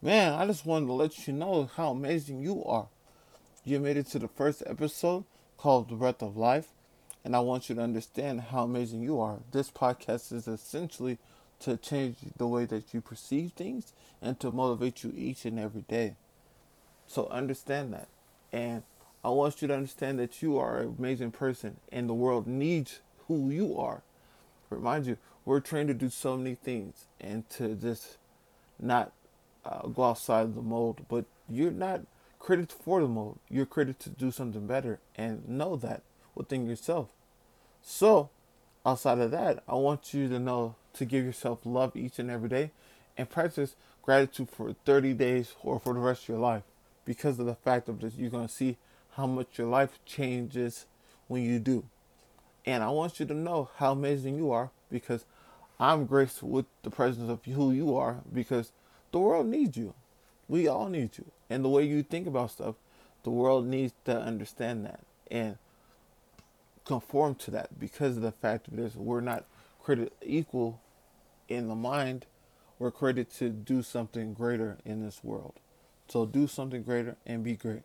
Man, I just wanted to let you know how amazing you are. You made it to the first episode called The Breath of Life, and I want you to understand how amazing you are. This podcast is essentially to change the way that you perceive things and to motivate you each and every day. So understand that. And I want you to understand that you are an amazing person and the world needs who you are. Remind you, we're trained to do so many things and to just not uh, go outside the mold, but you're not created for the mold. You're created to do something better and know that within yourself. So, outside of that, I want you to know to give yourself love each and every day and practice gratitude for 30 days or for the rest of your life because of the fact of this you're going to see how much your life changes when you do. And I want you to know how amazing you are because I'm graced with the presence of who you are because the world needs you. We all need you. And the way you think about stuff, the world needs to understand that and conform to that because of the fact that we're not created equal in the mind. We're created to do something greater in this world. So do something greater and be great.